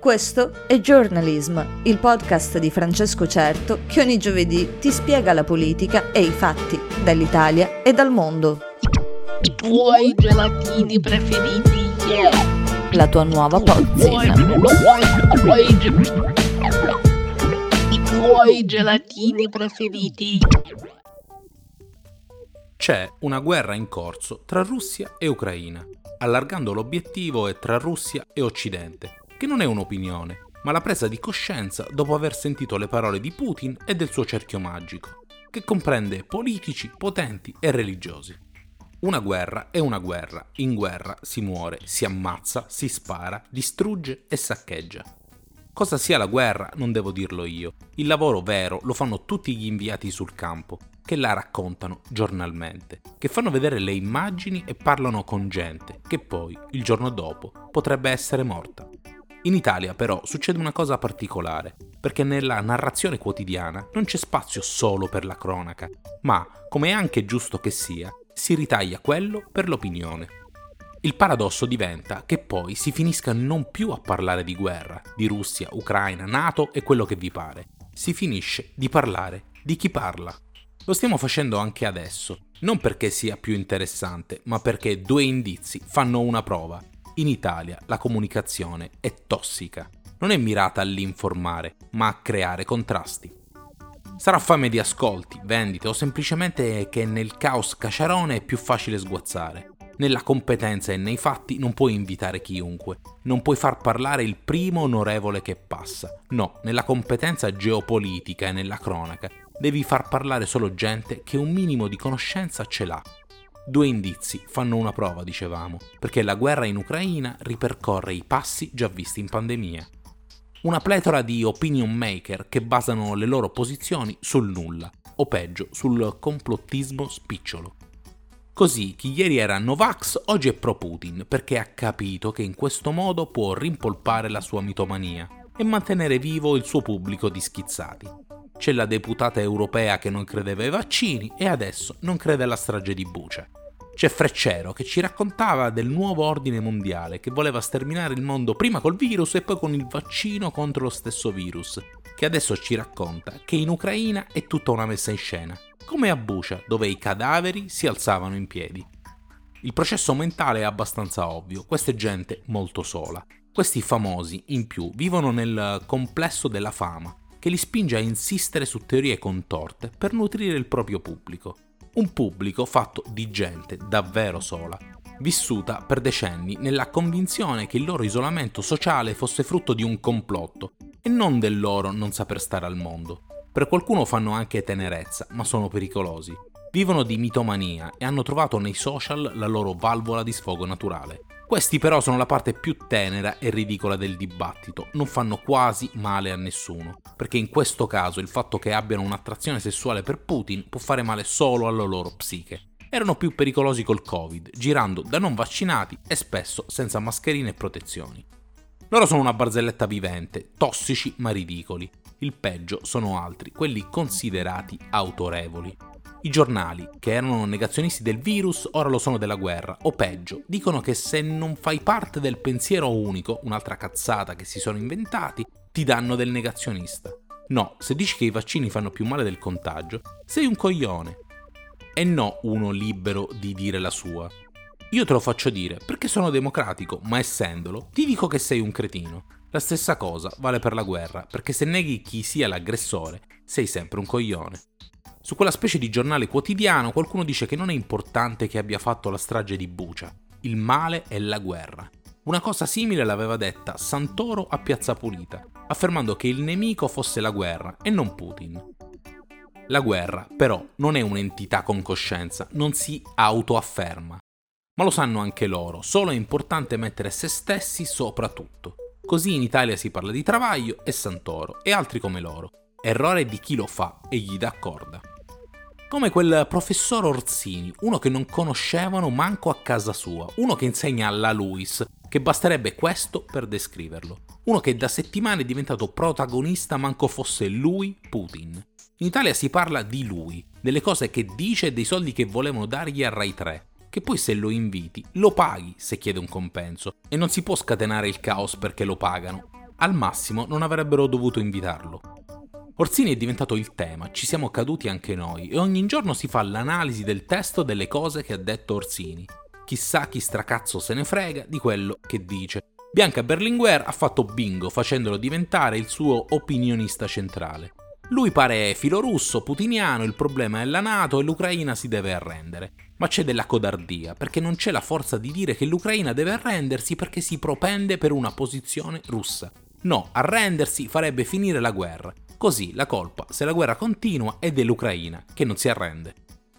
Questo è Journalism, il podcast di Francesco Certo che ogni giovedì ti spiega la politica e i fatti dall'Italia e dal mondo. I tuoi gelatini preferiti. Yeah. La tua nuova pozzina. I tuoi gelatini preferiti. C'è una guerra in corso tra Russia e Ucraina. Allargando l'obiettivo è tra Russia e Occidente che non è un'opinione, ma la presa di coscienza dopo aver sentito le parole di Putin e del suo cerchio magico, che comprende politici, potenti e religiosi. Una guerra è una guerra, in guerra si muore, si ammazza, si spara, distrugge e saccheggia. Cosa sia la guerra non devo dirlo io, il lavoro vero lo fanno tutti gli inviati sul campo, che la raccontano giornalmente, che fanno vedere le immagini e parlano con gente che poi, il giorno dopo, potrebbe essere morta. In Italia però succede una cosa particolare, perché nella narrazione quotidiana non c'è spazio solo per la cronaca, ma, come è anche giusto che sia, si ritaglia quello per l'opinione. Il paradosso diventa che poi si finisca non più a parlare di guerra, di Russia, Ucraina, Nato e quello che vi pare. Si finisce di parlare di chi parla. Lo stiamo facendo anche adesso, non perché sia più interessante, ma perché due indizi fanno una prova in Italia la comunicazione è tossica. Non è mirata all'informare, ma a creare contrasti. Sarà fame di ascolti, vendite o semplicemente che nel caos caciarone è più facile sguazzare. Nella competenza e nei fatti non puoi invitare chiunque, non puoi far parlare il primo onorevole che passa. No, nella competenza geopolitica e nella cronaca devi far parlare solo gente che un minimo di conoscenza ce l'ha Due indizi fanno una prova, dicevamo, perché la guerra in Ucraina ripercorre i passi già visti in pandemia. Una pletora di opinion maker che basano le loro posizioni sul nulla, o peggio, sul complottismo spicciolo. Così chi ieri era Novax oggi è pro Putin perché ha capito che in questo modo può rimpolpare la sua mitomania e mantenere vivo il suo pubblico di schizzati. C'è la deputata europea che non credeva ai vaccini e adesso non crede alla strage di Bucia. C'è Freccero che ci raccontava del nuovo ordine mondiale che voleva sterminare il mondo prima col virus e poi con il vaccino contro lo stesso virus, che adesso ci racconta che in Ucraina è tutta una messa in scena, come a Bucia, dove i cadaveri si alzavano in piedi. Il processo mentale è abbastanza ovvio, questa è gente molto sola. Questi famosi, in più, vivono nel complesso della fama, che li spinge a insistere su teorie contorte per nutrire il proprio pubblico un pubblico fatto di gente davvero sola, vissuta per decenni nella convinzione che il loro isolamento sociale fosse frutto di un complotto e non del loro non saper stare al mondo. Per qualcuno fanno anche tenerezza, ma sono pericolosi. Vivono di mitomania e hanno trovato nei social la loro valvola di sfogo naturale. Questi però sono la parte più tenera e ridicola del dibattito, non fanno quasi male a nessuno, perché in questo caso il fatto che abbiano un'attrazione sessuale per Putin può fare male solo alla loro psiche. Erano più pericolosi col Covid, girando da non vaccinati e spesso senza mascherine e protezioni. Loro sono una barzelletta vivente, tossici ma ridicoli. Il peggio sono altri, quelli considerati autorevoli. I giornali, che erano negazionisti del virus, ora lo sono della guerra, o peggio, dicono che se non fai parte del pensiero unico, un'altra cazzata che si sono inventati, ti danno del negazionista. No, se dici che i vaccini fanno più male del contagio, sei un coglione. E no uno libero di dire la sua. Io te lo faccio dire perché sono democratico, ma essendolo, ti dico che sei un cretino. La stessa cosa vale per la guerra, perché se neghi chi sia l'aggressore, sei sempre un coglione. Su quella specie di giornale quotidiano qualcuno dice che non è importante che abbia fatto la strage di Bucia. Il male è la guerra. Una cosa simile l'aveva detta Santoro a Piazza Pulita, affermando che il nemico fosse la guerra e non Putin. La guerra, però, non è un'entità con coscienza, non si autoafferma. Ma lo sanno anche loro, solo è importante mettere se stessi sopra tutto. Così in Italia si parla di Travaglio e Santoro e altri come loro. Errore di chi lo fa e gli dà corda come quel professor Orsini, uno che non conoscevano manco a casa sua, uno che insegna alla Luis, che basterebbe questo per descriverlo, uno che da settimane è diventato protagonista manco fosse lui Putin. In Italia si parla di lui, delle cose che dice e dei soldi che volevano dargli a Rai 3, che poi se lo inviti lo paghi se chiede un compenso e non si può scatenare il caos perché lo pagano. Al massimo non avrebbero dovuto invitarlo. Orsini è diventato il tema, ci siamo caduti anche noi e ogni giorno si fa l'analisi del testo delle cose che ha detto Orsini. Chissà chi stracazzo se ne frega di quello che dice. Bianca Berlinguer ha fatto bingo facendolo diventare il suo opinionista centrale. Lui pare filorusso, putiniano, il problema è la Nato e l'Ucraina si deve arrendere. Ma c'è della codardia, perché non c'è la forza di dire che l'Ucraina deve arrendersi perché si propende per una posizione russa. No, arrendersi farebbe finire la guerra. Così la colpa, se la guerra continua, è dell'Ucraina, che non si arrende.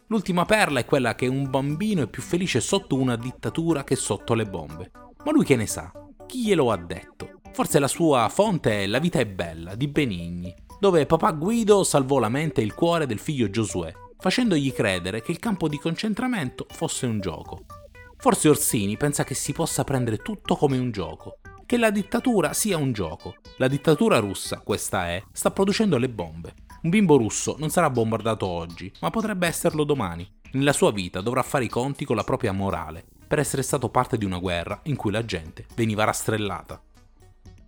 L'ultima perla è quella che un bambino è più felice sotto una dittatura che sotto le bombe. Ma lui che ne sa? Chi glielo ha detto? Forse la sua fonte è La vita è bella di Benigni, dove papà Guido salvò la mente e il cuore del figlio Giosuè, facendogli credere che il campo di concentramento fosse un gioco. Forse Orsini pensa che si possa prendere tutto come un gioco, che la dittatura sia un gioco. La dittatura russa, questa è, sta producendo le bombe. Un bimbo russo non sarà bombardato oggi, ma potrebbe esserlo domani. Nella sua vita dovrà fare i conti con la propria morale, per essere stato parte di una guerra in cui la gente veniva rastrellata.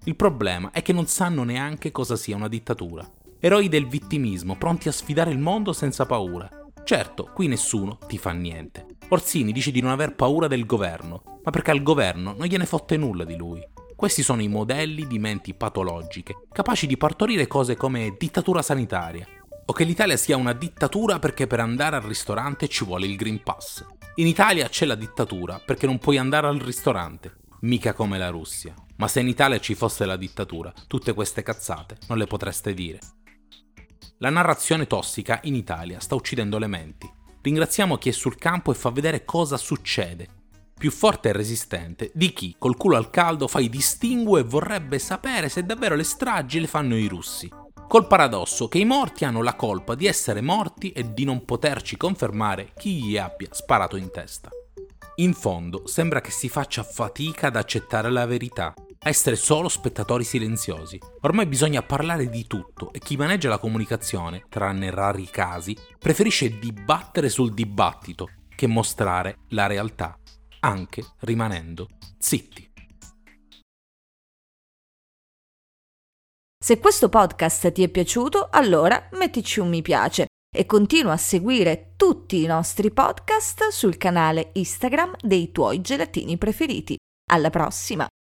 Il problema è che non sanno neanche cosa sia una dittatura. Eroi del vittimismo, pronti a sfidare il mondo senza paura. Certo, qui nessuno ti fa niente. Orsini dice di non aver paura del governo, ma perché al governo non gliene fotte nulla di lui. Questi sono i modelli di menti patologiche, capaci di partorire cose come dittatura sanitaria, o che l'Italia sia una dittatura perché per andare al ristorante ci vuole il Green Pass. In Italia c'è la dittatura perché non puoi andare al ristorante, mica come la Russia. Ma se in Italia ci fosse la dittatura, tutte queste cazzate non le potreste dire. La narrazione tossica in Italia sta uccidendo le menti. Ringraziamo chi è sul campo e fa vedere cosa succede, più forte e resistente di chi col culo al caldo fa i distinguo e vorrebbe sapere se davvero le stragi le fanno i russi. Col paradosso che i morti hanno la colpa di essere morti e di non poterci confermare chi gli abbia sparato in testa. In fondo sembra che si faccia fatica ad accettare la verità, a essere solo spettatori silenziosi. Ormai bisogna parlare di tutto e chi maneggia la comunicazione, tranne rari casi, preferisce dibattere sul dibattito che mostrare la realtà anche rimanendo zitti. Se questo podcast ti è piaciuto, allora mettici un mi piace e continua a seguire tutti i nostri podcast sul canale Instagram dei tuoi gelatini preferiti. Alla prossima!